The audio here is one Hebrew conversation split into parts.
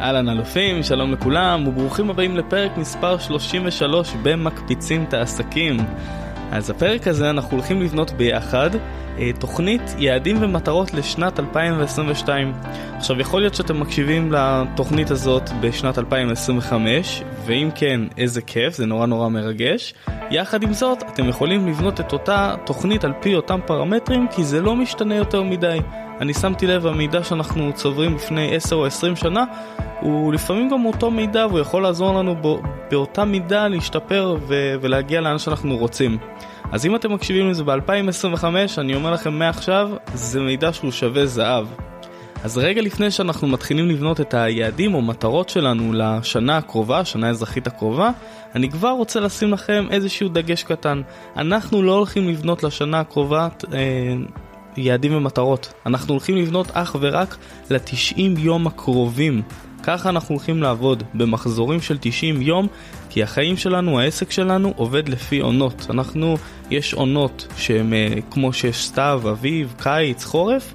אהלן אלופים, שלום לכולם, וברוכים הבאים לפרק מספר 33 במקפיצים את העסקים. אז הפרק הזה אנחנו הולכים לבנות ביחד אה, תוכנית יעדים ומטרות לשנת 2022. עכשיו יכול להיות שאתם מקשיבים לתוכנית הזאת בשנת 2025, ואם כן, איזה כיף, זה נורא נורא מרגש. יחד עם זאת, אתם יכולים לבנות את אותה תוכנית על פי אותם פרמטרים, כי זה לא משתנה יותר מדי. אני שמתי לב, המידע שאנחנו צוברים לפני 10 או 20 שנה, הוא לפעמים גם אותו מידע, והוא יכול לעזור לנו באותה מידה להשתפר ו- ולהגיע לאן שאנחנו רוצים. אז אם אתם מקשיבים לזה ב-2025, אני אומר לכם מעכשיו, זה מידע שהוא שווה זהב. אז רגע לפני שאנחנו מתחילים לבנות את היעדים או מטרות שלנו לשנה הקרובה, השנה האזרחית הקרובה, אני כבר רוצה לשים לכם איזשהו דגש קטן. אנחנו לא הולכים לבנות לשנה הקרובה אה, יעדים ומטרות. אנחנו הולכים לבנות אך ורק ל-90 יום הקרובים. ככה אנחנו הולכים לעבוד במחזורים של 90 יום, כי החיים שלנו, העסק שלנו, עובד לפי עונות. אנחנו, יש עונות שהן אה, כמו שיש סתיו, אביב, קיץ, חורף,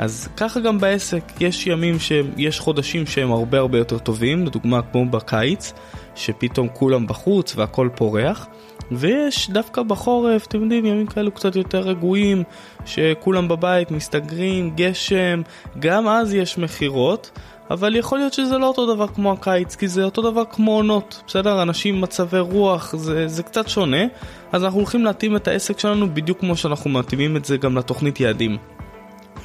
אז ככה גם בעסק, יש ימים שיש חודשים שהם הרבה הרבה יותר טובים, לדוגמה כמו בקיץ, שפתאום כולם בחוץ והכל פורח. ויש דווקא בחורף, אתם יודעים, ימים כאלו קצת יותר רגועים, שכולם בבית מסתגרים, גשם, גם אז יש מכירות, אבל יכול להיות שזה לא אותו דבר כמו הקיץ, כי זה אותו דבר כמו עונות, בסדר? אנשים מצבי רוח, זה, זה קצת שונה, אז אנחנו הולכים להתאים את העסק שלנו בדיוק כמו שאנחנו מתאימים את זה גם לתוכנית יעדים.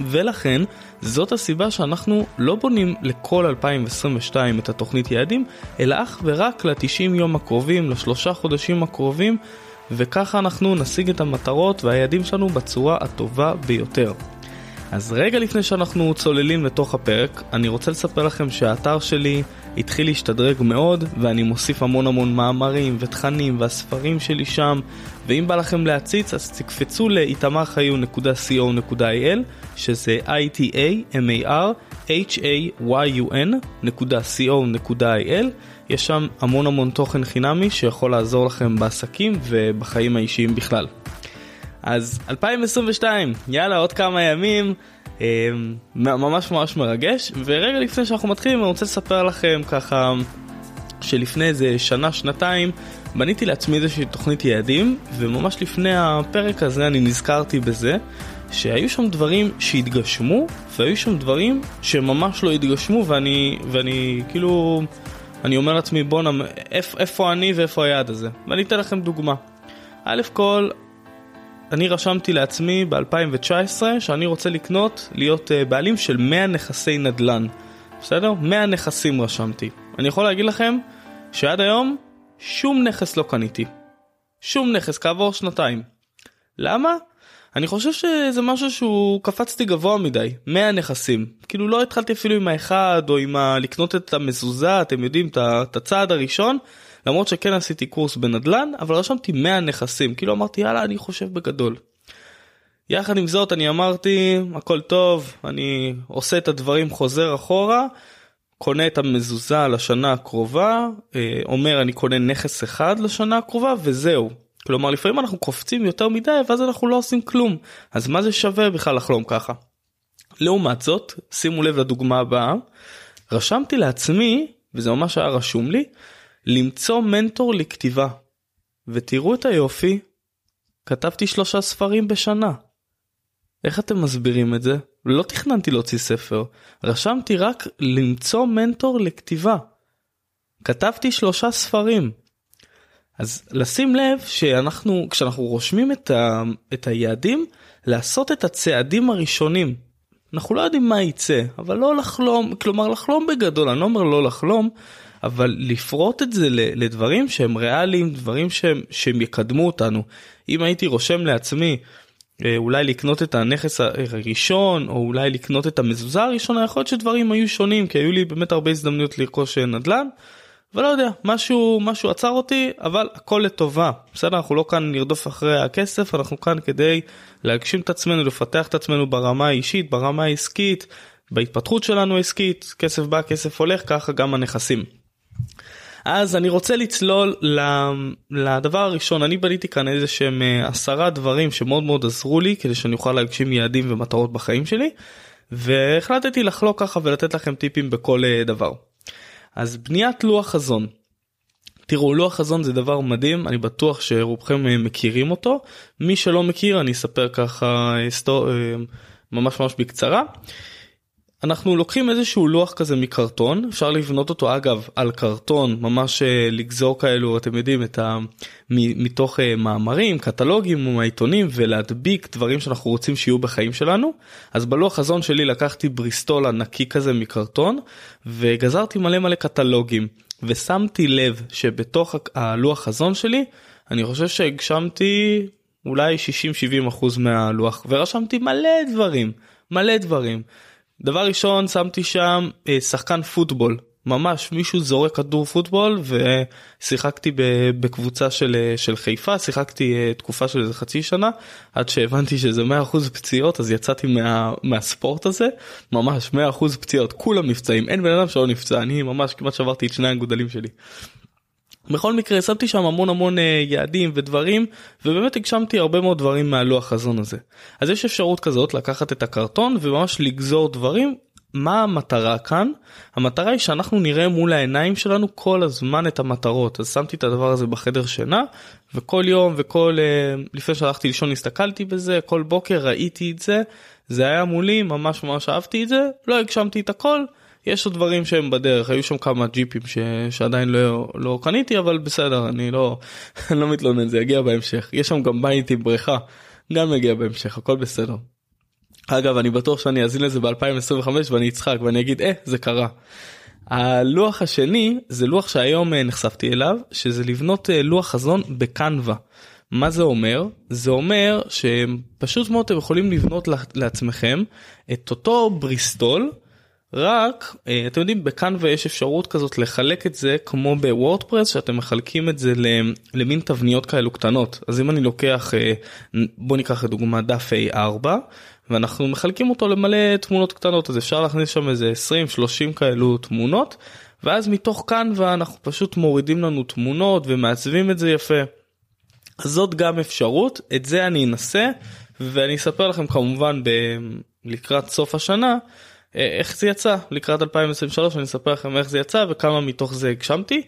ולכן זאת הסיבה שאנחנו לא בונים לכל 2022 את התוכנית יעדים, אלא אך ורק ל-90 יום הקרובים, לשלושה חודשים הקרובים, וככה אנחנו נשיג את המטרות והיעדים שלנו בצורה הטובה ביותר. אז רגע לפני שאנחנו צוללים לתוך הפרק, אני רוצה לספר לכם שהאתר שלי התחיל להשתדרג מאוד, ואני מוסיף המון המון מאמרים ותכנים והספרים שלי שם, ואם בא לכם להציץ אז תקפצו לאיתמרחיון.co.il, שזה itamar-hayun.co.il, יש שם המון המון תוכן חינמי שיכול לעזור לכם בעסקים ובחיים האישיים בכלל. אז 2022, יאללה עוד כמה ימים, אה, ממש ממש מרגש, ורגע לפני שאנחנו מתחילים אני רוצה לספר לכם ככה שלפני איזה שנה שנתיים בניתי לעצמי איזושהי תוכנית יעדים, וממש לפני הפרק הזה אני נזכרתי בזה. שהיו שם דברים שהתגשמו והיו שם דברים שממש לא התגשמו ואני ואני כאילו אני אומר לעצמי בואנה איפה, איפה אני ואיפה היעד הזה ואני אתן לכם דוגמה. א' כל אני רשמתי לעצמי ב-2019 שאני רוצה לקנות, להיות uh, בעלים של 100 נכסי נדל"ן. בסדר? 100 נכסים רשמתי. אני יכול להגיד לכם שעד היום שום נכס לא קניתי. שום נכס כעבור שנתיים. למה? אני חושב שזה משהו שהוא קפצתי גבוה מדי 100 נכסים כאילו לא התחלתי אפילו עם האחד או עם ה... לקנות את המזוזה אתם יודעים את הצעד הראשון למרות שכן עשיתי קורס בנדל"ן, אבל רשמתי 100 נכסים, כאילו אמרתי יאללה אני חושב בגדול. יחד עם זאת אני אמרתי הכל טוב, אני עושה את הדברים חוזר אחורה, קונה את המזוזה לשנה הקרובה, אה, אומר אני קונה נכס אחד לשנה הקרובה וזהו. כלומר לפעמים אנחנו קופצים יותר מדי ואז אנחנו לא עושים כלום, אז מה זה שווה בכלל לחלום ככה? לעומת זאת, שימו לב לדוגמה הבאה, רשמתי לעצמי, וזה ממש היה רשום לי, למצוא מנטור לכתיבה. ותראו את היופי, כתבתי שלושה ספרים בשנה. איך אתם מסבירים את זה? לא תכננתי להוציא ספר, רשמתי רק למצוא מנטור לכתיבה. כתבתי שלושה ספרים. אז לשים לב שאנחנו, כשאנחנו רושמים את, ה, את היעדים, לעשות את הצעדים הראשונים. אנחנו לא יודעים מה יצא, אבל לא לחלום, כלומר לחלום בגדול, אני לא אומר לא לחלום, אבל לפרוט את זה לדברים שהם ריאליים, דברים שהם, שהם יקדמו אותנו. אם הייתי רושם לעצמי אה, אולי לקנות את הנכס הראשון או אולי לקנות את המזוזה הראשונה יכול להיות שדברים היו שונים כי היו לי באמת הרבה הזדמנויות לרכוש נדל"ן. ולא יודע משהו משהו עצר אותי אבל הכל לטובה בסדר אנחנו לא כאן נרדוף אחרי הכסף אנחנו כאן כדי להגשים את עצמנו לפתח את עצמנו ברמה האישית ברמה העסקית בהתפתחות שלנו העסקית כסף בא כסף הולך ככה גם הנכסים. אז אני רוצה לצלול לדבר הראשון אני בניתי כאן איזה שהם אה, עשרה דברים שמאוד מאוד עזרו לי כדי שאני אוכל להגשים יעדים ומטרות בחיים שלי והחלטתי לחלוק ככה ולתת לכם טיפים בכל אה, דבר. אז בניית לוח חזון. תראו לוח חזון זה דבר מדהים אני בטוח שרובכם אה, מכירים אותו מי שלא מכיר אני אספר ככה היסטור... ממש ממש בקצרה. אנחנו לוקחים איזשהו לוח כזה מקרטון אפשר לבנות אותו אגב על קרטון ממש אה, לגזור כאלו אתם יודעים את ה... מתוך מאמרים קטלוגים ומהעיתונים ולהדביק דברים שאנחנו רוצים שיהיו בחיים שלנו אז בלוח חזון שלי לקחתי בריסטול ענקי כזה מקרטון וגזרתי מלא מלא קטלוגים. ושמתי לב שבתוך הלוח חזון שלי אני חושב שהגשמתי אולי 60-70 אחוז מהלוח ורשמתי מלא דברים מלא דברים. דבר ראשון שמתי שם אה, שחקן פוטבול. ממש מישהו זורק כדור פוטבול ושיחקתי בקבוצה של, אה, של חיפה שיחקתי אה, תקופה של איזה חצי שנה עד שהבנתי שזה 100% פציעות אז יצאתי מה, מהספורט הזה. ממש 100% פציעות. כולם נפצעים. אין בן אדם שלא נפצע. אני ממש כמעט שברתי את שני הגודלים שלי. בכל מקרה שמתי שם המון המון אה, יעדים ודברים ובאמת הגשמתי הרבה מאוד דברים מהלוח חזון הזה. אז יש אפשרות כזאת לקחת את הקרטון וממש לגזור דברים מה המטרה כאן? המטרה היא שאנחנו נראה מול העיניים שלנו כל הזמן את המטרות. אז שמתי את הדבר הזה בחדר שינה, וכל יום וכל... אה, לפני שהלכתי לישון הסתכלתי בזה, כל בוקר ראיתי את זה, זה היה מולי, ממש ממש אהבתי את זה, לא הגשמתי את הכל. יש עוד דברים שהם בדרך, היו שם כמה ג'יפים ש... שעדיין לא, לא קניתי, אבל בסדר, אני לא, לא מתלונן, זה יגיע בהמשך. יש שם גם בית עם בריכה, גם יגיע בהמשך, הכל בסדר. אגב אני בטוח שאני אאזין לזה ב2025 ואני אצחק ואני אגיד אה זה קרה. הלוח השני זה לוח שהיום אה, נחשפתי אליו שזה לבנות אה, לוח חזון בקנווה. מה זה אומר? זה אומר שפשוט מאוד אתם יכולים לבנות לעצמכם את אותו בריסטול רק אה, אתם יודעים בקנווה יש אפשרות כזאת לחלק את זה כמו בוורדפרס שאתם מחלקים את זה למין תבניות כאלו קטנות אז אם אני לוקח בוא ניקח לדוגמה דף A4 ואנחנו מחלקים אותו למלא תמונות קטנות אז אפשר להכניס שם איזה 20-30 כאלו תמונות ואז מתוך כאן ואנחנו פשוט מורידים לנו תמונות ומעצבים את זה יפה. אז זאת גם אפשרות את זה אני אנסה ואני אספר לכם כמובן ב... לקראת סוף השנה אה, איך זה יצא לקראת 2023 אני אספר לכם איך זה יצא וכמה מתוך זה הגשמתי.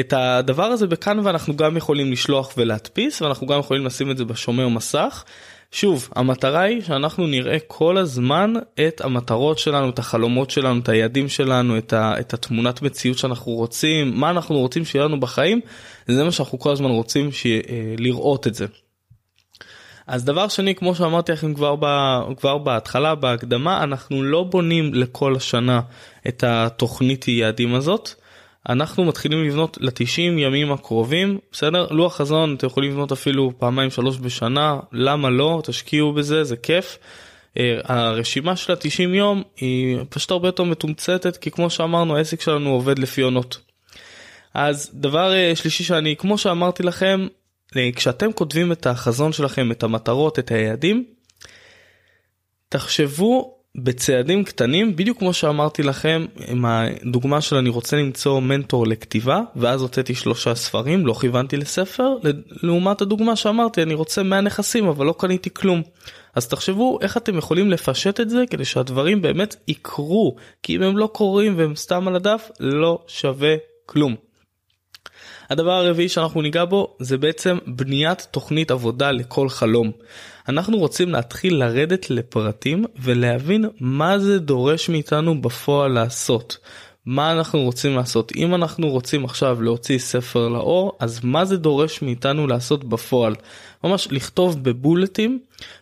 את הדבר הזה בכאן ואנחנו גם יכולים לשלוח ולהדפיס ואנחנו גם יכולים לשים את זה בשומר מסך שוב המטרה היא שאנחנו נראה כל הזמן את המטרות שלנו את החלומות שלנו את היעדים שלנו את, ה, את התמונת מציאות שאנחנו רוצים מה אנחנו רוצים שיהיה לנו בחיים זה מה שאנחנו כל הזמן רוצים ש, אה, לראות את זה. אז דבר שני כמו שאמרתי לכם כבר, ב, כבר בהתחלה בהקדמה אנחנו לא בונים לכל השנה את התוכנית יעדים הזאת. אנחנו מתחילים לבנות ל-90 ימים הקרובים בסדר לוח חזון אתם יכולים לבנות אפילו פעמיים שלוש בשנה למה לא תשקיעו בזה זה כיף. Uh, הרשימה של ה-90 יום היא פשוט הרבה יותר מתומצתת כי כמו שאמרנו העסק שלנו עובד לפי עונות. אז דבר uh, שלישי שאני כמו שאמרתי לכם כשאתם כותבים את החזון שלכם את המטרות את היעדים תחשבו בצעדים קטנים בדיוק כמו שאמרתי לכם עם הדוגמה של אני רוצה למצוא מנטור לכתיבה ואז הוצאתי שלושה ספרים לא כיוונתי לספר לעומת הדוגמה שאמרתי אני רוצה 100 נכסים אבל לא קניתי כלום. אז תחשבו איך אתם יכולים לפשט את זה כדי שהדברים באמת יקרו כי אם הם לא קורים והם סתם על הדף לא שווה כלום. הדבר הרביעי שאנחנו ניגע בו זה בעצם בניית תוכנית עבודה לכל חלום. אנחנו רוצים להתחיל לרדת לפרטים ולהבין מה זה דורש מאיתנו בפועל לעשות. מה אנחנו רוצים לעשות אם אנחנו רוצים עכשיו להוציא ספר לאור אז מה זה דורש מאיתנו לעשות בפועל ממש לכתוב בבולטים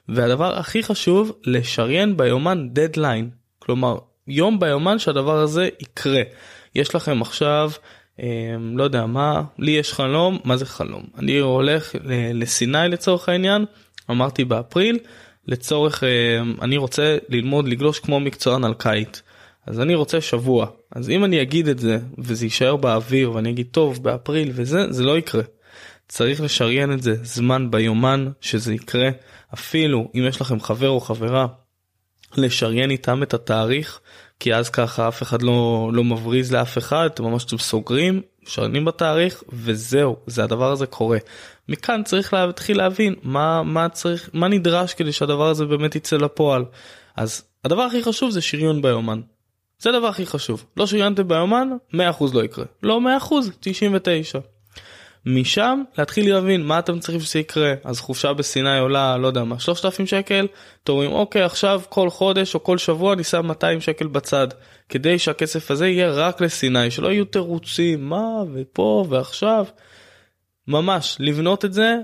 והדבר הכי חשוב לשריין ביומן דדליין כלומר יום ביומן שהדבר הזה יקרה יש לכם עכשיו לא יודע מה לי יש חלום מה זה חלום? אני הולך לסיני לצורך העניין אמרתי באפריל לצורך אני רוצה ללמוד לגלוש כמו מקצוען על קיט. אז אני רוצה שבוע. אז אם אני אגיד את זה וזה יישאר באוויר ואני אגיד טוב באפריל וזה זה לא יקרה. צריך לשריין את זה זמן ביומן שזה יקרה. אפילו אם יש לכם חבר או חברה לשריין איתם את התאריך כי אז ככה אף אחד לא לא מבריז לאף אחד אתם ממש סוגרים משריינים בתאריך וזהו זה הדבר הזה קורה. מכאן צריך להתחיל להבין מה מה צריך מה נדרש כדי שהדבר הזה באמת יצא לפועל אז הדבר הכי חשוב זה שריון ביומן. זה הדבר הכי חשוב. לא שריינתם ביומן, 100% לא יקרה. לא 100%, 99. משם להתחיל להבין מה אתם צריכים שזה יקרה. אז חופשה בסיני עולה לא יודע מה 3,000 שקל. אתם אומרים אוקיי עכשיו כל חודש או כל שבוע אני שם 200 שקל בצד כדי שהכסף הזה יהיה רק לסיני שלא יהיו תירוצים מה ופה ועכשיו. ממש לבנות את זה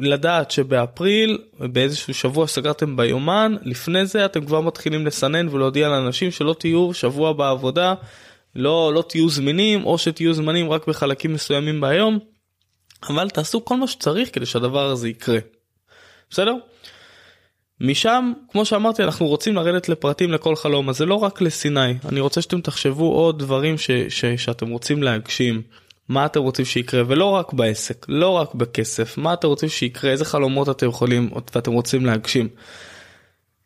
לדעת שבאפריל באיזשהו שבוע סגרתם ביומן לפני זה אתם כבר מתחילים לסנן ולהודיע לאנשים שלא תהיו שבוע בעבודה לא לא תהיו זמינים או שתהיו זמנים רק בחלקים מסוימים ביום אבל תעשו כל מה שצריך כדי שהדבר הזה יקרה. בסדר? משם כמו שאמרתי אנחנו רוצים לרדת לפרטים לכל חלום אז זה לא רק לסיני אני רוצה שאתם תחשבו עוד דברים ש, ש, שאתם רוצים להגשים מה אתם רוצים שיקרה ולא רק בעסק לא רק בכסף מה אתם רוצים שיקרה איזה חלומות אתם יכולים ואתם רוצים להגשים.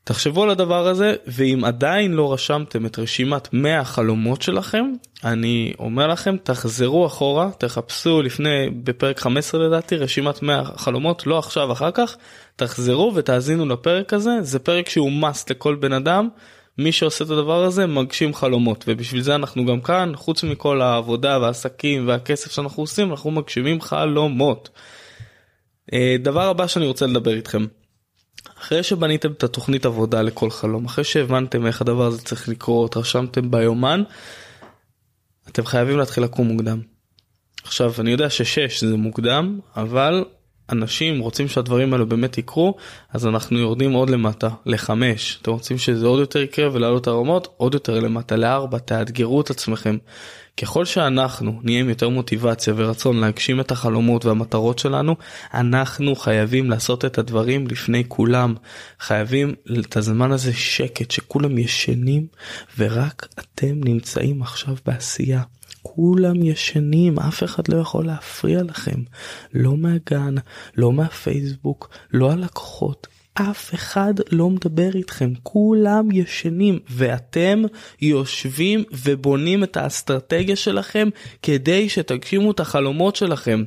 תחשבו על הדבר הזה ואם עדיין לא רשמתם את רשימת 100 החלומות שלכם אני אומר לכם תחזרו אחורה תחפשו לפני בפרק 15 לדעתי רשימת 100 חלומות לא עכשיו אחר כך תחזרו ותאזינו לפרק הזה זה פרק שהוא must לכל בן אדם מי שעושה את הדבר הזה מגשים חלומות ובשביל זה אנחנו גם כאן חוץ מכל העבודה והעסקים והכסף שאנחנו עושים אנחנו מגשימים חלומות. אה, דבר הבא שאני רוצה לדבר איתכם. אחרי שבניתם את התוכנית עבודה לכל חלום אחרי שהבנתם איך הדבר הזה צריך לקרות רשמתם ביומן אתם חייבים להתחיל לקום מוקדם. עכשיו אני יודע ששש זה מוקדם אבל אנשים רוצים שהדברים האלו באמת יקרו אז אנחנו יורדים עוד למטה לחמש אתם רוצים שזה עוד יותר יקרה ולעלות הרמות עוד יותר למטה לארבע תאתגרו את עצמכם. ככל שאנחנו נהיה עם יותר מוטיבציה ורצון להגשים את החלומות והמטרות שלנו אנחנו חייבים לעשות את הדברים לפני כולם חייבים את הזמן הזה שקט שכולם ישנים ורק אתם נמצאים עכשיו בעשייה. כולם ישנים, אף אחד לא יכול להפריע לכם. לא מהגן, לא מהפייסבוק, לא הלקוחות. אף אחד לא מדבר איתכם, כולם ישנים ואתם יושבים ובונים את האסטרטגיה שלכם כדי שתגשימו את החלומות שלכם.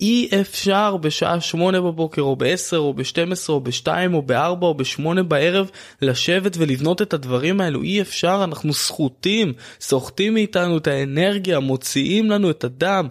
אי אפשר בשעה שמונה בבוקר או בעשר או בשתים עשרה או בשתיים או בארבע או בשמונה בערב לשבת ולבנות את הדברים האלו אי אפשר אנחנו סחוטים סוחטים מאיתנו את האנרגיה מוציאים לנו את הדם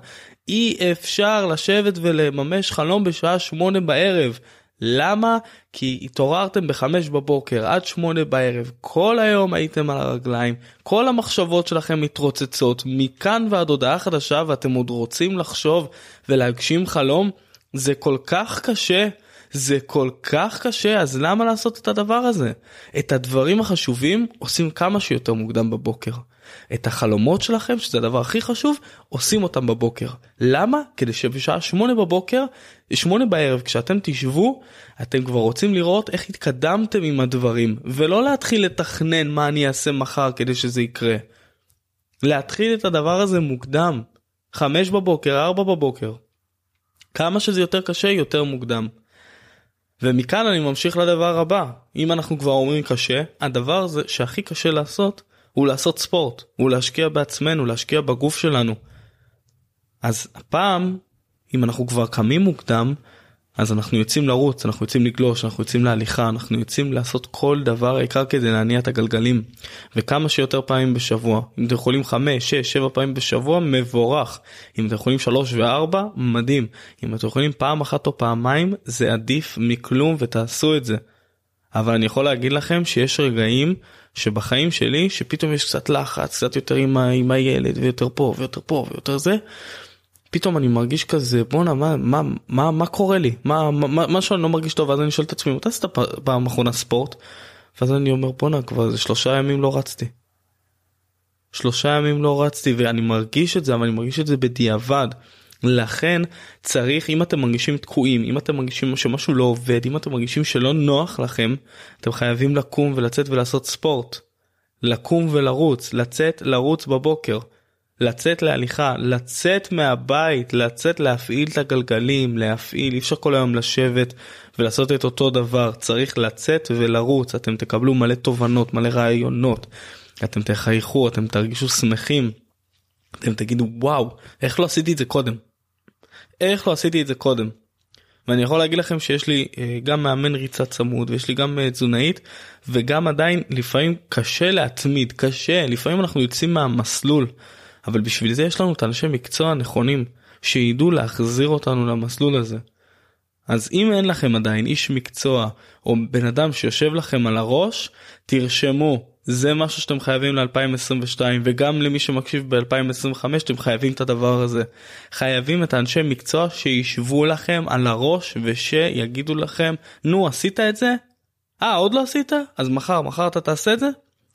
אי אפשר לשבת ולממש חלום בשעה שמונה בערב. למה? כי התעוררתם בחמש בבוקר עד שמונה בערב, כל היום הייתם על הרגליים, כל המחשבות שלכם מתרוצצות, מכאן ועד הודעה חדשה ואתם עוד רוצים לחשוב ולהגשים חלום, זה כל כך קשה. זה כל כך קשה אז למה לעשות את הדבר הזה? את הדברים החשובים עושים כמה שיותר מוקדם בבוקר. את החלומות שלכם שזה הדבר הכי חשוב עושים אותם בבוקר. למה? כדי שבשעה שמונה בבוקר, שמונה בערב כשאתם תשבו אתם כבר רוצים לראות איך התקדמתם עם הדברים ולא להתחיל לתכנן מה אני אעשה מחר כדי שזה יקרה. להתחיל את הדבר הזה מוקדם. חמש בבוקר, ארבע בבוקר. כמה שזה יותר קשה יותר מוקדם. ומכאן אני ממשיך לדבר הבא אם אנחנו כבר אומרים קשה הדבר הזה שהכי קשה לעשות הוא לעשות ספורט, הוא להשקיע בעצמנו, להשקיע בגוף שלנו. אז הפעם, אם אנחנו כבר קמים מוקדם, אז אנחנו יוצאים לרוץ, אנחנו יוצאים לגלוש, אנחנו יוצאים להליכה, אנחנו יוצאים לעשות כל דבר העיקר כדי להניע את הגלגלים. וכמה שיותר פעמים בשבוע. אם אתם יכולים 5, 6, 7 פעמים בשבוע, מבורך. אם אתם יכולים 3 ו-4, מדהים. אם אתם יכולים פעם אחת או פעמיים, זה עדיף מכלום ותעשו את זה. אבל אני יכול להגיד לכם שיש רגעים שבחיים שלי שפתאום יש קצת לחץ קצת יותר עם, ה, עם הילד ויותר פה ויותר פה ויותר זה. פתאום אני מרגיש כזה בואנה מה מה מה מה קורה לי מה מה מה שאני לא מרגיש טוב אז אני שואל את עצמי מתי עשית פעם אחרונה ספורט. ואז אני אומר בואנה כבר שלושה ימים לא רצתי. שלושה ימים לא רצתי ואני מרגיש את זה אבל אני מרגיש את זה בדיעבד. לכן צריך אם אתם מרגישים תקועים אם אתם מרגישים שמשהו לא עובד אם אתם מרגישים שלא נוח לכם אתם חייבים לקום ולצאת ולעשות ספורט. לקום ולרוץ לצאת לרוץ בבוקר. לצאת להליכה לצאת מהבית לצאת להפעיל את הגלגלים להפעיל אי אפשר כל היום לשבת ולעשות את אותו דבר. צריך לצאת ולרוץ. אתם תקבלו מלא תובנות מלא רעיונות. אתם תחייכו אתם תרגישו שמחים. אתם תגידו וואו איך לא עשיתי את זה קודם איך לא עשיתי את זה קודם? ואני יכול להגיד לכם שיש לי אה, גם מאמן ריצה צמוד ויש לי גם אה, תזונאית וגם עדיין לפעמים קשה להתמיד קשה לפעמים אנחנו יוצאים מהמסלול אבל בשביל זה יש לנו את אנשי מקצוע הנכונים שידעו להחזיר אותנו למסלול הזה. אז אם אין לכם עדיין איש מקצוע או בן אדם שיושב לכם על הראש תרשמו זה משהו שאתם חייבים ל-2022 וגם למי שמקשיב ב-2025 אתם חייבים את הדבר הזה. חייבים את האנשי מקצוע שישבו לכם על הראש ושיגידו לכם נו עשית את זה? אה עוד לא עשית? אז מחר מחר אתה תעשה את זה?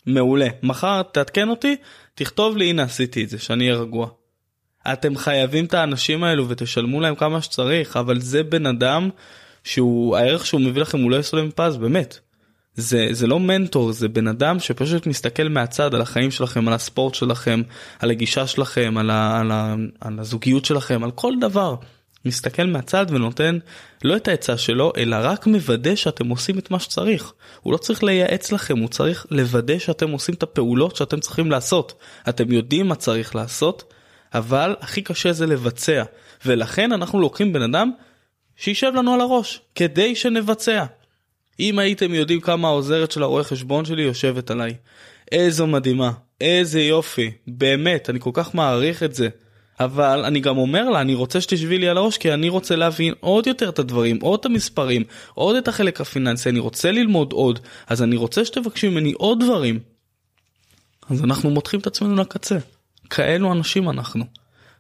מעולה מחר תעדכן אותי תכתוב לי הנה עשיתי את זה שאני אהיה רגוע. אתם חייבים את האנשים האלו ותשלמו להם כמה שצריך אבל זה בן אדם שהוא הערך שהוא מביא לכם הוא לא יסולם פז באמת. זה זה לא מנטור זה בן אדם שפשוט מסתכל מהצד על החיים שלכם על הספורט שלכם על הגישה שלכם על, ה, על, ה, על הזוגיות שלכם על כל דבר. מסתכל מהצד ונותן לא את העצה שלו אלא רק מוודא שאתם עושים את מה שצריך. הוא לא צריך לייעץ לכם הוא צריך לוודא שאתם עושים את הפעולות שאתם צריכים לעשות. אתם יודעים מה צריך לעשות אבל הכי קשה זה לבצע ולכן אנחנו לוקחים בן אדם שישב לנו על הראש כדי שנבצע. אם הייתם יודעים כמה העוזרת של הרואה חשבון שלי יושבת עליי. איזו מדהימה, איזה יופי, באמת, אני כל כך מעריך את זה. אבל אני גם אומר לה, אני רוצה שתשבי לי על הראש כי אני רוצה להבין עוד יותר את הדברים, עוד את המספרים, עוד את החלק הפיננסי, אני רוצה ללמוד עוד, אז אני רוצה שתבקשי ממני עוד דברים. אז אנחנו מותחים את עצמנו לקצה. כאלו אנשים אנחנו.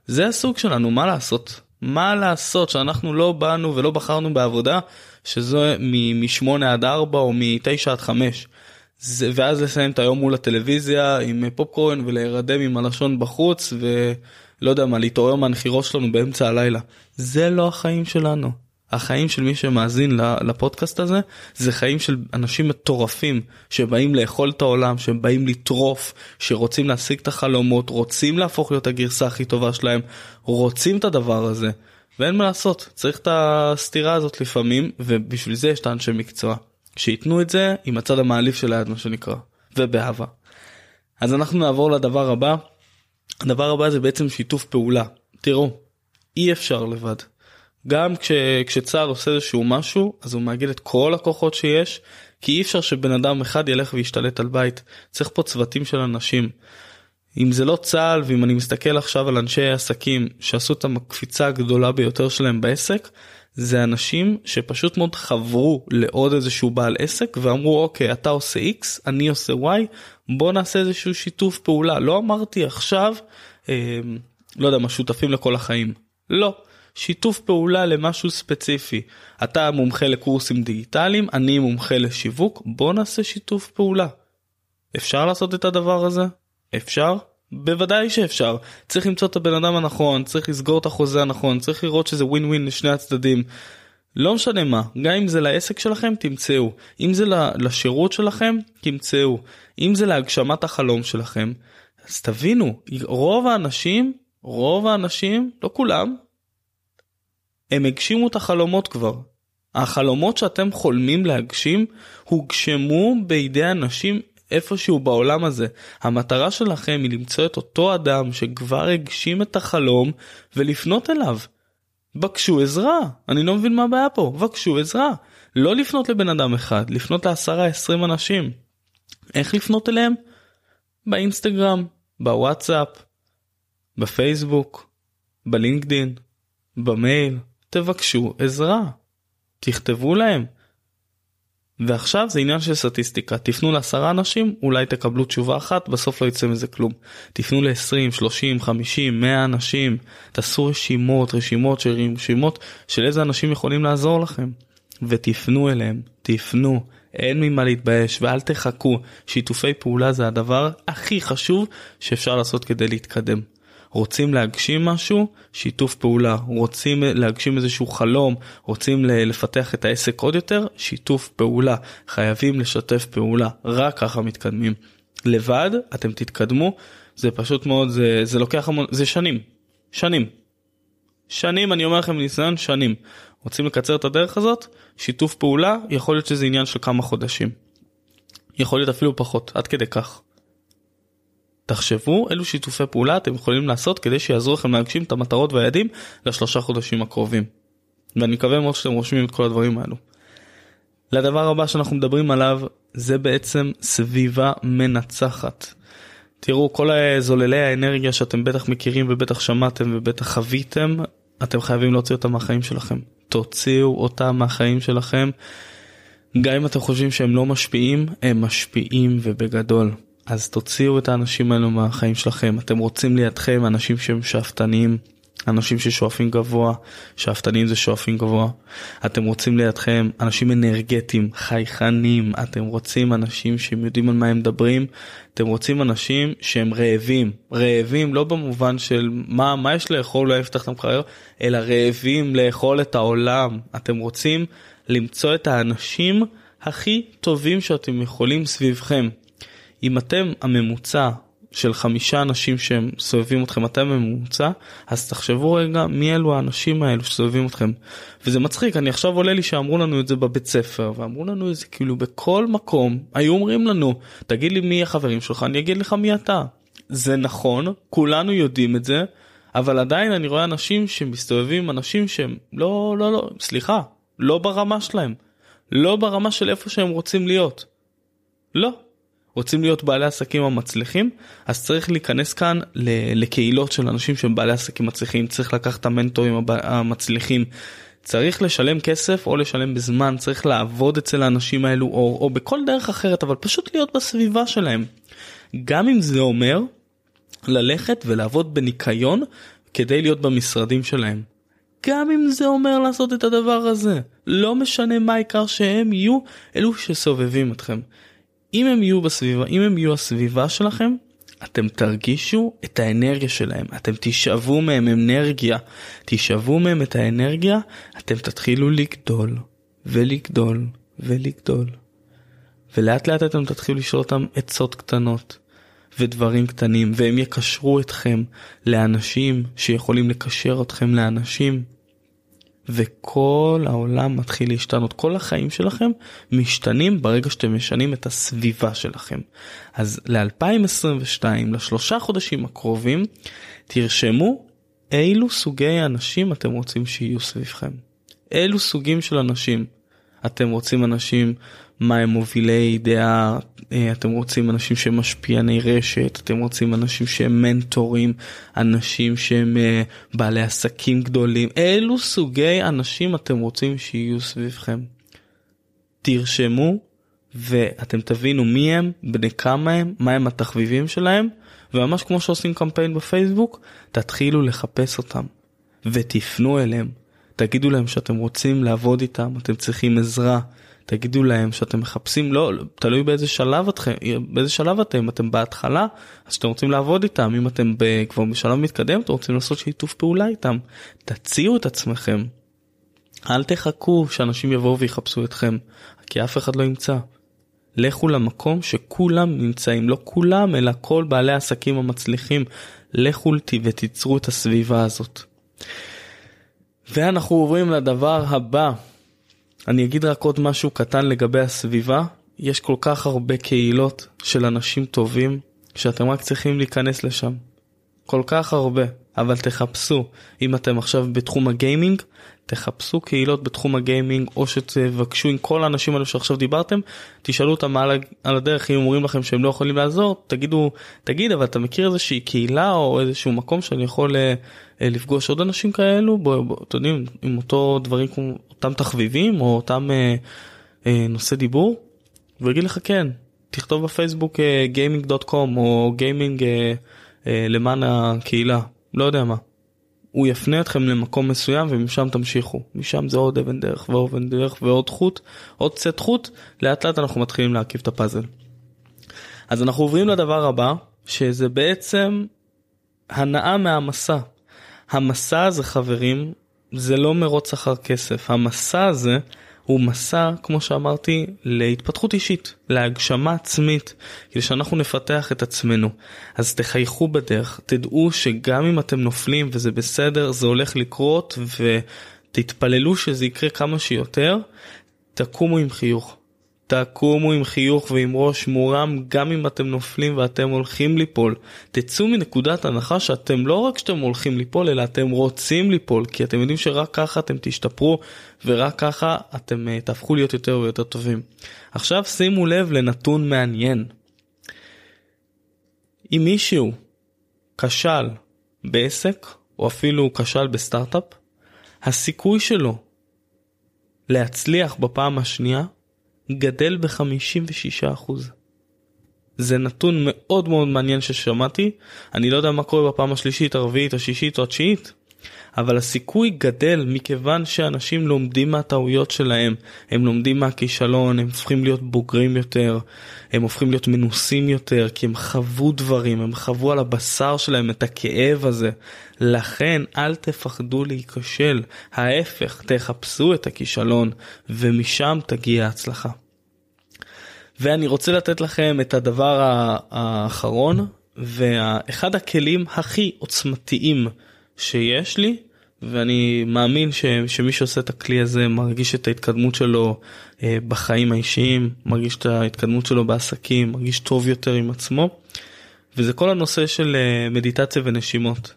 זה הסוג שלנו, מה לעשות? מה לעשות שאנחנו לא באנו ולא בחרנו בעבודה שזה מ-8 עד 4 או מ-9 עד 5. זה, ואז לסיים את היום מול הטלוויזיה עם פופקורן ולהירדם עם הלשון בחוץ ולא יודע מה להתעורר מהנחירות שלנו באמצע הלילה. זה לא החיים שלנו. החיים של מי שמאזין לפודקאסט הזה זה חיים של אנשים מטורפים שבאים לאכול את העולם שבאים לטרוף שרוצים להשיג את החלומות רוצים להפוך להיות הגרסה הכי טובה שלהם רוצים את הדבר הזה ואין מה לעשות צריך את הסתירה הזאת לפעמים ובשביל זה יש את האנשי מקצוע שייתנו את זה עם הצד המעליף של היד מה שנקרא ובאהבה. אז אנחנו נעבור לדבר הבא. הדבר הבא זה בעצם שיתוף פעולה תראו אי אפשר לבד. גם כש, כשצה"ל עושה איזשהו משהו אז הוא מאגד את כל הכוחות שיש כי אי אפשר שבן אדם אחד ילך וישתלט על בית. צריך פה צוותים של אנשים. אם זה לא צה"ל ואם אני מסתכל עכשיו על אנשי עסקים שעשו את הקפיצה הגדולה ביותר שלהם בעסק זה אנשים שפשוט מאוד חברו לעוד איזשהו בעל עסק ואמרו אוקיי אתה עושה x אני עושה y בוא נעשה איזשהו שיתוף פעולה. לא אמרתי עכשיו אה, לא יודע מה שותפים לכל החיים. לא שיתוף פעולה למשהו ספציפי. אתה מומחה לקורסים דיגיטליים, אני מומחה לשיווק, בוא נעשה שיתוף פעולה. אפשר לעשות את הדבר הזה? אפשר? בוודאי שאפשר. צריך למצוא את הבן אדם הנכון, צריך לסגור את החוזה הנכון, צריך לראות שזה ווין ווין לשני הצדדים. לא משנה מה, גם אם זה לעסק שלכם תמצאו, אם זה לשירות שלכם תמצאו, אם זה להגשמת החלום שלכם, אז תבינו, רוב האנשים, רוב האנשים, לא כולם, הם הגשימו את החלומות כבר. החלומות שאתם חולמים להגשים הוגשמו בידי אנשים איפשהו בעולם הזה. המטרה שלכם היא למצוא את אותו אדם שכבר הגשים את החלום ולפנות אליו. בקשו עזרה, אני לא מבין מה הבעיה פה, בקשו עזרה. לא לפנות לבן אדם אחד, לפנות לעשרה עשרים אנשים. איך לפנות אליהם? באינסטגרם, בוואטסאפ, בפייסבוק, בלינקדין, במייל, תבקשו עזרה. תכתבו להם. ועכשיו זה עניין של סטטיסטיקה. תפנו לעשרה אנשים אולי תקבלו תשובה אחת בסוף לא יצא מזה כלום. תפנו ל-20 30 50 100 אנשים. תעשו רשימות רשימות של רשימות של איזה אנשים יכולים לעזור לכם. ותפנו אליהם. תפנו. אין ממה להתבייש ואל תחכו. שיתופי פעולה זה הדבר הכי חשוב שאפשר לעשות כדי להתקדם. רוצים להגשים משהו, שיתוף פעולה, רוצים להגשים איזשהו חלום, רוצים לפתח את העסק עוד יותר, שיתוף פעולה, חייבים לשתף פעולה, רק ככה מתקדמים. לבד אתם תתקדמו, זה פשוט מאוד, זה, זה לוקח המון, זה שנים, שנים. שנים, אני אומר לכם מניסיון, שנים. רוצים לקצר את הדרך הזאת, שיתוף פעולה, יכול להיות שזה עניין של כמה חודשים. יכול להיות אפילו פחות, עד כדי כך. תחשבו אילו שיתופי פעולה אתם יכולים לעשות כדי שיעזרו לכם להגשים את המטרות והיעדים לשלושה חודשים הקרובים. ואני מקווה מאוד שאתם רושמים את כל הדברים האלו. לדבר הבא שאנחנו מדברים עליו זה בעצם סביבה מנצחת. תראו כל זוללי האנרגיה שאתם בטח מכירים ובטח שמעתם ובטח חוויתם אתם חייבים להוציא אותם מהחיים שלכם. תוציאו אותם מהחיים שלכם. גם אם אתם חושבים שהם לא משפיעים הם משפיעים ובגדול. אז תוציאו את האנשים האלו מהחיים שלכם אתם רוצים לידכם אנשים שהם שאפתניים אנשים ששואפים גבוה, שאפתנים זה שואפים גבוה. אתם רוצים לידכם אנשים אנרגטיים, חייכנים, אתם רוצים אנשים שהם יודעים על מה הם מדברים, אתם רוצים אנשים שהם רעבים, רעבים לא במובן של מה, מה יש לאכול, לא יפתח את המקרר, אלא רעבים לאכול את העולם. אתם רוצים למצוא את האנשים הכי טובים שאתם יכולים סביבכם. אם אתם הממוצע של חמישה אנשים שהם סובבים אתכם אתם ממוצע אז תחשבו רגע מי אלו האנשים האלו שסובבים אתכם. וזה מצחיק אני עכשיו עולה לי שאמרו לנו את זה בבית ספר ואמרו לנו את זה כאילו בכל מקום היו אומרים לנו תגיד לי מי החברים שלך אני אגיד לך מי אתה. זה נכון כולנו יודעים את זה אבל עדיין אני רואה אנשים שמסתובבים אנשים שהם לא לא לא סליחה לא ברמה שלהם לא ברמה של איפה שהם רוצים להיות. לא רוצים להיות בעלי עסקים המצליחים אז צריך להיכנס כאן לקהילות של אנשים שהם בעלי עסקים מצליחים צריך לקחת את המנטורים המצליחים צריך לשלם כסף או לשלם בזמן צריך לעבוד אצל האנשים האלו או, או בכל דרך אחרת אבל פשוט להיות בסביבה שלהם. גם אם זה אומר ללכת ולעבוד בניקיון כדי להיות במשרדים שלהם. גם אם זה אומר לעשות את הדבר הזה לא משנה מה העיקר שהם יהיו אלו שסובבים אתכם. אם הם יהיו בסביבה, אם הם יהיו הסביבה שלכם, אתם תרגישו את האנרגיה שלהם, אתם תשאבו מהם אנרגיה, תשאבו מהם את האנרגיה, אתם תתחילו לגדול, ולגדול, ולגדול. ולאט לאט אתם תתחילו לשאול אותם עצות קטנות, ודברים קטנים, והם יקשרו אתכם לאנשים שיכולים לקשר אתכם לאנשים. וכל העולם מתחיל להשתנות כל החיים שלכם משתנים ברגע שאתם משנים את הסביבה שלכם. אז ל2022 לשלושה חודשים הקרובים תרשמו אילו סוגי אנשים אתם רוצים שיהיו סביבכם. אילו סוגים של אנשים אתם רוצים אנשים מה הם מובילי דעה, אה, אתם רוצים אנשים שהם משפיעני רשת, אתם רוצים אנשים שהם מנטורים, אנשים שהם אה, בעלי עסקים גדולים, אילו סוגי אנשים אתם רוצים שיהיו סביבכם. תרשמו ואתם תבינו מי הם, בני כמה הם, מה הם התחביבים שלהם, וממש כמו שעושים קמפיין בפייסבוק, תתחילו לחפש אותם ותפנו אליהם. תגידו להם שאתם רוצים לעבוד איתם, אתם צריכים עזרה, תגידו להם שאתם מחפשים לא תלוי באיזה שלב אתכם באיזה שלב אתם אתם בהתחלה אז אתם רוצים לעבוד איתם אם אתם כבר בשלב מתקדם אתם רוצים לעשות שיתוף פעולה איתם תציעו את עצמכם. אל תחכו שאנשים יבואו ויחפשו אתכם כי אף אחד לא ימצא. לכו למקום שכולם נמצאים לא כולם אלא כל בעלי העסקים המצליחים לכו ותיצרו את הסביבה הזאת. ואנחנו עוברים לדבר הבא אני אגיד רק עוד משהו קטן לגבי הסביבה. יש כל כך הרבה קהילות של אנשים טובים שאתם רק צריכים להיכנס לשם. כל כך הרבה, אבל תחפשו. אם אתם עכשיו בתחום הגיימינג, תחפשו קהילות בתחום הגיימינג או שתבקשו עם כל האנשים האלו שעכשיו דיברתם, תשאלו אותם על, על הדרך אם אומרים לכם שהם לא יכולים לעזור, תגידו, תגיד אבל אתה מכיר איזושהי קהילה או איזשהו מקום שאני יכול uh, לפגוש עוד אנשים כאלו, אתם יודעים, עם אותו דברים כמו אותם תחביבים או אותם uh, uh, נושא דיבור, והוא יגיד לך כן, תכתוב בפייסבוק גיימינג.קום uh, או גיימינג uh, uh, למען הקהילה, לא יודע מה. הוא יפנה אתכם למקום מסוים ומשם תמשיכו. משם זה עוד אבן דרך ועוד אבן דרך ועוד חוט, עוד צאת חוט, לאט לאט אנחנו מתחילים להרכיב את הפאזל. אז אנחנו עוברים לדבר הבא, שזה בעצם הנאה מהמסע. המסע הזה חברים, זה לא מרוץ אחר כסף. המסע הזה הוא מסע, כמו שאמרתי, להתפתחות אישית, להגשמה עצמית, כדי שאנחנו נפתח את עצמנו. אז תחייכו בדרך, תדעו שגם אם אתם נופלים וזה בסדר, זה הולך לקרות ותתפללו שזה יקרה כמה שיותר, תקומו עם חיוך. תקומו עם חיוך ועם ראש מורם גם אם אתם נופלים ואתם הולכים ליפול. תצאו מנקודת הנחה שאתם לא רק שאתם הולכים ליפול אלא אתם רוצים ליפול כי אתם יודעים שרק ככה אתם תשתפרו ורק ככה אתם uh, תהפכו להיות יותר ויותר טובים. עכשיו שימו לב לנתון מעניין. אם מישהו כשל בעסק או אפילו כשל בסטארט-אפ, הסיכוי שלו להצליח בפעם השנייה גדל ב-56%. זה נתון מאוד מאוד מעניין ששמעתי, אני לא יודע מה קורה בפעם השלישית, הרביעית, השישית או התשיעית, אבל הסיכוי גדל מכיוון שאנשים לומדים מהטעויות שלהם, הם לומדים מהכישלון, הם הופכים להיות בוגרים יותר, הם הופכים להיות מנוסים יותר, כי הם חוו דברים, הם חוו על הבשר שלהם את הכאב הזה. לכן אל תפחדו להיכשל, ההפך, תחפשו את הכישלון, ומשם תגיע ההצלחה. ואני רוצה לתת לכם את הדבר האחרון, ואחד הכלים הכי עוצמתיים שיש לי, ואני מאמין ש, שמי שעושה את הכלי הזה מרגיש את ההתקדמות שלו אה, בחיים האישיים, מרגיש את ההתקדמות שלו בעסקים, מרגיש טוב יותר עם עצמו, וזה כל הנושא של אה, מדיטציה ונשימות.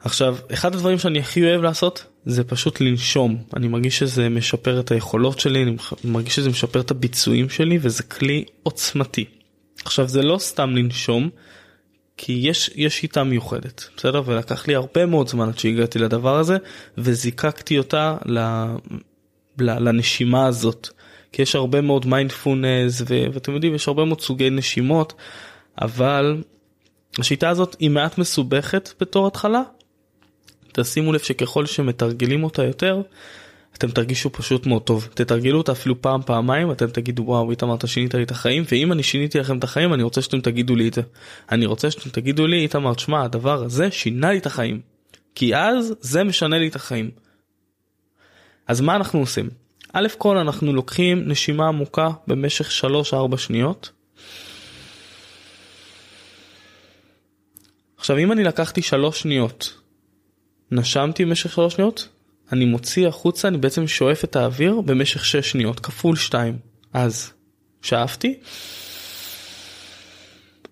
עכשיו, אחד הדברים שאני הכי אוהב לעשות זה פשוט לנשום. אני מרגיש שזה משפר את היכולות שלי, אני מרגיש שזה משפר את הביצועים שלי וזה כלי עוצמתי. עכשיו, זה לא סתם לנשום, כי יש יש שיטה מיוחדת בסדר ולקח לי הרבה מאוד זמן עד שהגעתי לדבר הזה וזיקקתי אותה ל, ל, לנשימה הזאת כי יש הרבה מאוד מיינדפולנס ואתם יודעים יש הרבה מאוד סוגי נשימות אבל השיטה הזאת היא מעט מסובכת בתור התחלה. תשימו לב שככל שמתרגלים אותה יותר אתם תרגישו פשוט מאוד טוב תתרגלו אותה אפילו פעם פעמיים אתם תגידו וואו איתמר אתה שינית לי את החיים ואם אני שיניתי לכם את החיים אני רוצה שאתם תגידו לי את זה. אני רוצה שאתם תגידו לי איתמר תשמע הדבר הזה שינה לי את החיים. כי אז זה משנה לי את החיים. אז מה אנחנו עושים? א' כל אנחנו לוקחים נשימה עמוקה במשך 3-4 שניות. עכשיו אם אני לקחתי 3 שניות נשמתי במשך 3 שניות אני מוציא החוצה, אני בעצם שואף את האוויר במשך 6 שניות, כפול 2. אז, שאפתי.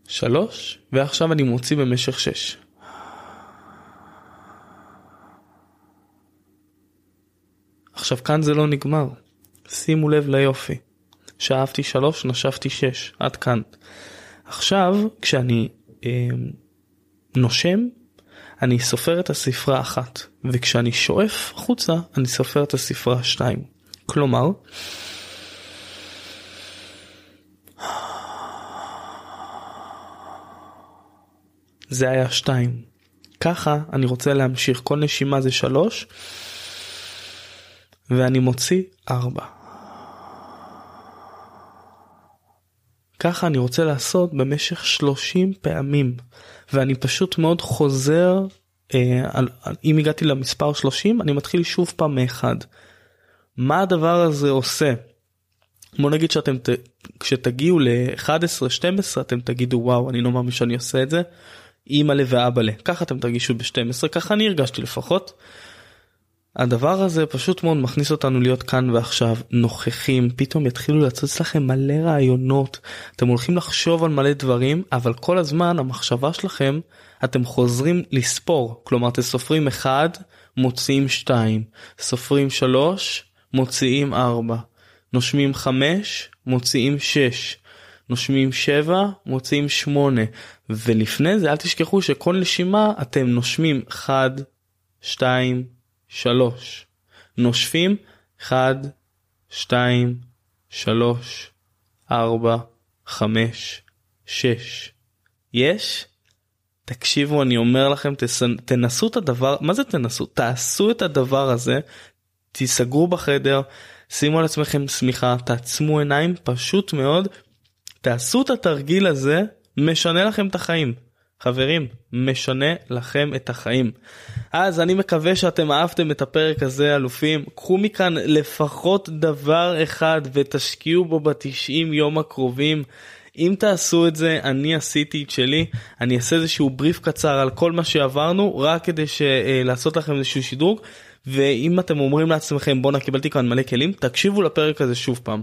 3, ועכשיו אני מוציא במשך 6. עכשיו כאן זה לא נגמר, שימו לב ליופי. שאפתי 3, נשפתי 6, עד כאן. עכשיו, כשאני אה, נושם, אני סופר את הספרה אחת, וכשאני שואף החוצה, אני סופר את הספרה שתיים. כלומר, זה היה שתיים. ככה אני רוצה להמשיך, כל נשימה זה שלוש, ואני מוציא ארבע. ככה אני רוצה לעשות במשך 30 פעמים. ואני פשוט מאוד חוזר, אה, על, על, אם הגעתי למספר 30 אני מתחיל שוב פעם מאחד. מה הדבר הזה עושה? בוא נגיד שאתם ת, כשתגיעו ל-11-12 אתם תגידו וואו אני לא מאמין שאני עושה את זה. אימא'לה ואבא'לה ככה אתם תרגישו ב-12 ככה אני הרגשתי לפחות. הדבר הזה פשוט מאוד מכניס אותנו להיות כאן ועכשיו נוכחים. פתאום יתחילו לצוץ לכם מלא רעיונות. אתם הולכים לחשוב על מלא דברים אבל כל הזמן המחשבה שלכם אתם חוזרים לספור. כלומר אתם סופרים 1 מוציאים 2 סופרים 3 מוציאים 4 נושמים 5 מוציאים 6 נושמים 7 מוציאים 8 ולפני זה אל תשכחו שכל נשימה אתם נושמים 1 2 שלוש. נושפים, אחד, שתיים, שלוש, ארבע, חמש, שש. יש? תקשיבו, אני אומר לכם, תס... תנסו את הדבר, מה זה תנסו? תעשו את הדבר הזה, תיסגרו בחדר, שימו על עצמכם שמיכה, תעצמו עיניים, פשוט מאוד, תעשו את התרגיל הזה, משנה לכם את החיים. חברים, משנה לכם את החיים. אז אני מקווה שאתם אהבתם את הפרק הזה אלופים, קחו מכאן לפחות דבר אחד ותשקיעו בו בתשעים יום הקרובים. אם תעשו את זה, אני עשיתי את שלי, אני אעשה איזשהו בריף קצר על כל מה שעברנו, רק כדי ש... אה, לעשות לכם איזשהו שדרוג, ואם אתם אומרים לעצמכם בואנה קיבלתי כאן מלא כלים, תקשיבו לפרק הזה שוב פעם.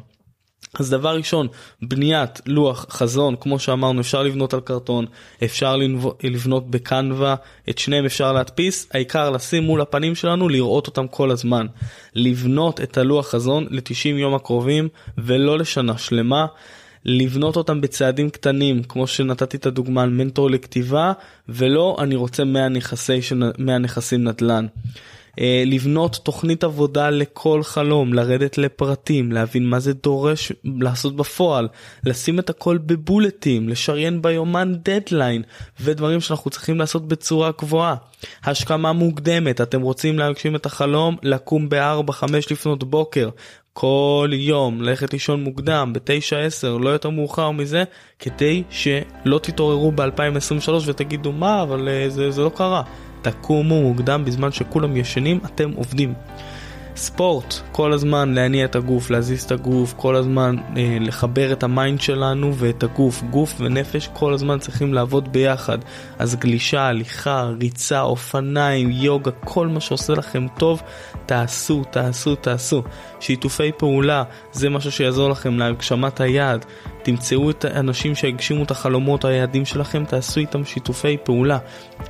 אז דבר ראשון, בניית לוח חזון, כמו שאמרנו, אפשר לבנות על קרטון, אפשר לבנות בקנווה, את שניהם אפשר להדפיס, העיקר לשים מול הפנים שלנו, לראות אותם כל הזמן. לבנות את הלוח חזון ל-90 יום הקרובים, ולא לשנה שלמה. לבנות אותם בצעדים קטנים, כמו שנתתי את הדוגמה על מנטור לכתיבה, ולא אני רוצה 100, נכסי, 100 נכסים נדל"ן. אה, לבנות תוכנית עבודה לכל חלום, לרדת לפרטים, להבין מה זה דורש לעשות בפועל, לשים את הכל בבולטים, לשריין ביומן דדליין ודברים שאנחנו צריכים לעשות בצורה קבועה. השכמה מוקדמת, אתם רוצים להגשים את החלום, לקום ב-4-5 לפנות בוקר, כל יום ללכת לישון מוקדם ב-9-10 לא יותר מאוחר מזה כדי שלא תתעוררו ב-2023 ותגידו מה אבל אה, זה, זה לא קרה תקומו מוקדם בזמן שכולם ישנים, אתם עובדים. ספורט, כל הזמן להניע את הגוף, להזיז את הגוף, כל הזמן אה, לחבר את ה mind שלנו ואת הגוף. גוף ונפש כל הזמן צריכים לעבוד ביחד. אז גלישה, הליכה, ריצה, אופניים, יוגה, כל מה שעושה לכם טוב, תעשו, תעשו, תעשו. שיתופי פעולה, זה משהו שיעזור לכם להגשמת היעד. תמצאו את האנשים שהגשימו את החלומות, היעדים שלכם, תעשו איתם שיתופי פעולה.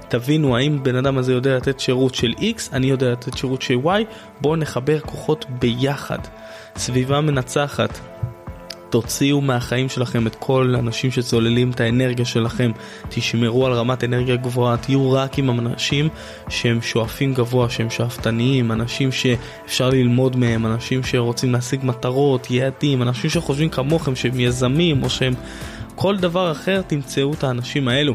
תבינו האם בן אדם הזה יודע לתת שירות של X, אני יודע לתת שירות של Y, בואו נחבר כוחות ביחד. סביבה מנצחת. תוציאו מהחיים שלכם את כל האנשים שצוללים את האנרגיה שלכם, תשמרו על רמת אנרגיה גבוהה, תהיו רק עם אנשים שהם שואפים גבוה, שהם שאפתניים, אנשים שאפשר ללמוד מהם, אנשים שרוצים להשיג מטרות, יעדים, אנשים שחושבים כמוכם, שהם יזמים או שהם כל דבר אחר, תמצאו את האנשים האלו.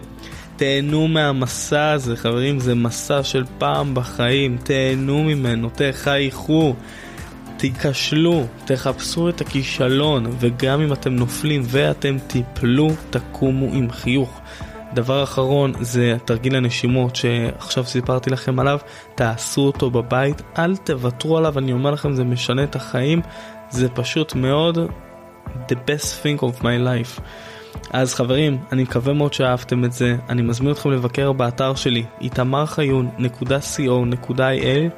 תהנו מהמסע הזה חברים, זה מסע של פעם בחיים, תהנו ממנו, תחייכו. תיכשלו, תחפשו את הכישלון, וגם אם אתם נופלים ואתם תיפלו, תקומו עם חיוך. דבר אחרון זה תרגיל הנשימות שעכשיו סיפרתי לכם עליו, תעשו אותו בבית, אל תוותרו עליו, אני אומר לכם זה משנה את החיים, זה פשוט מאוד the best thing of my life. אז חברים, אני מקווה מאוד שאהבתם את זה, אני מזמין אתכם לבקר באתר שלי, איתמרחיון.co.il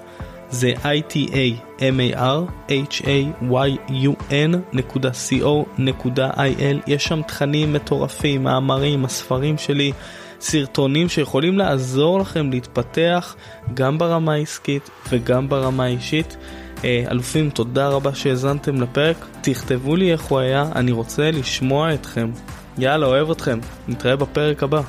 זה itamar-hayun.co.il יש שם תכנים מטורפים, מאמרים, הספרים שלי, סרטונים שיכולים לעזור לכם להתפתח גם ברמה העסקית וגם ברמה האישית. אה, אלופים, תודה רבה שהאזנתם לפרק, תכתבו לי איך הוא היה, אני רוצה לשמוע אתכם. יאללה, אוהב אתכם, נתראה בפרק הבא.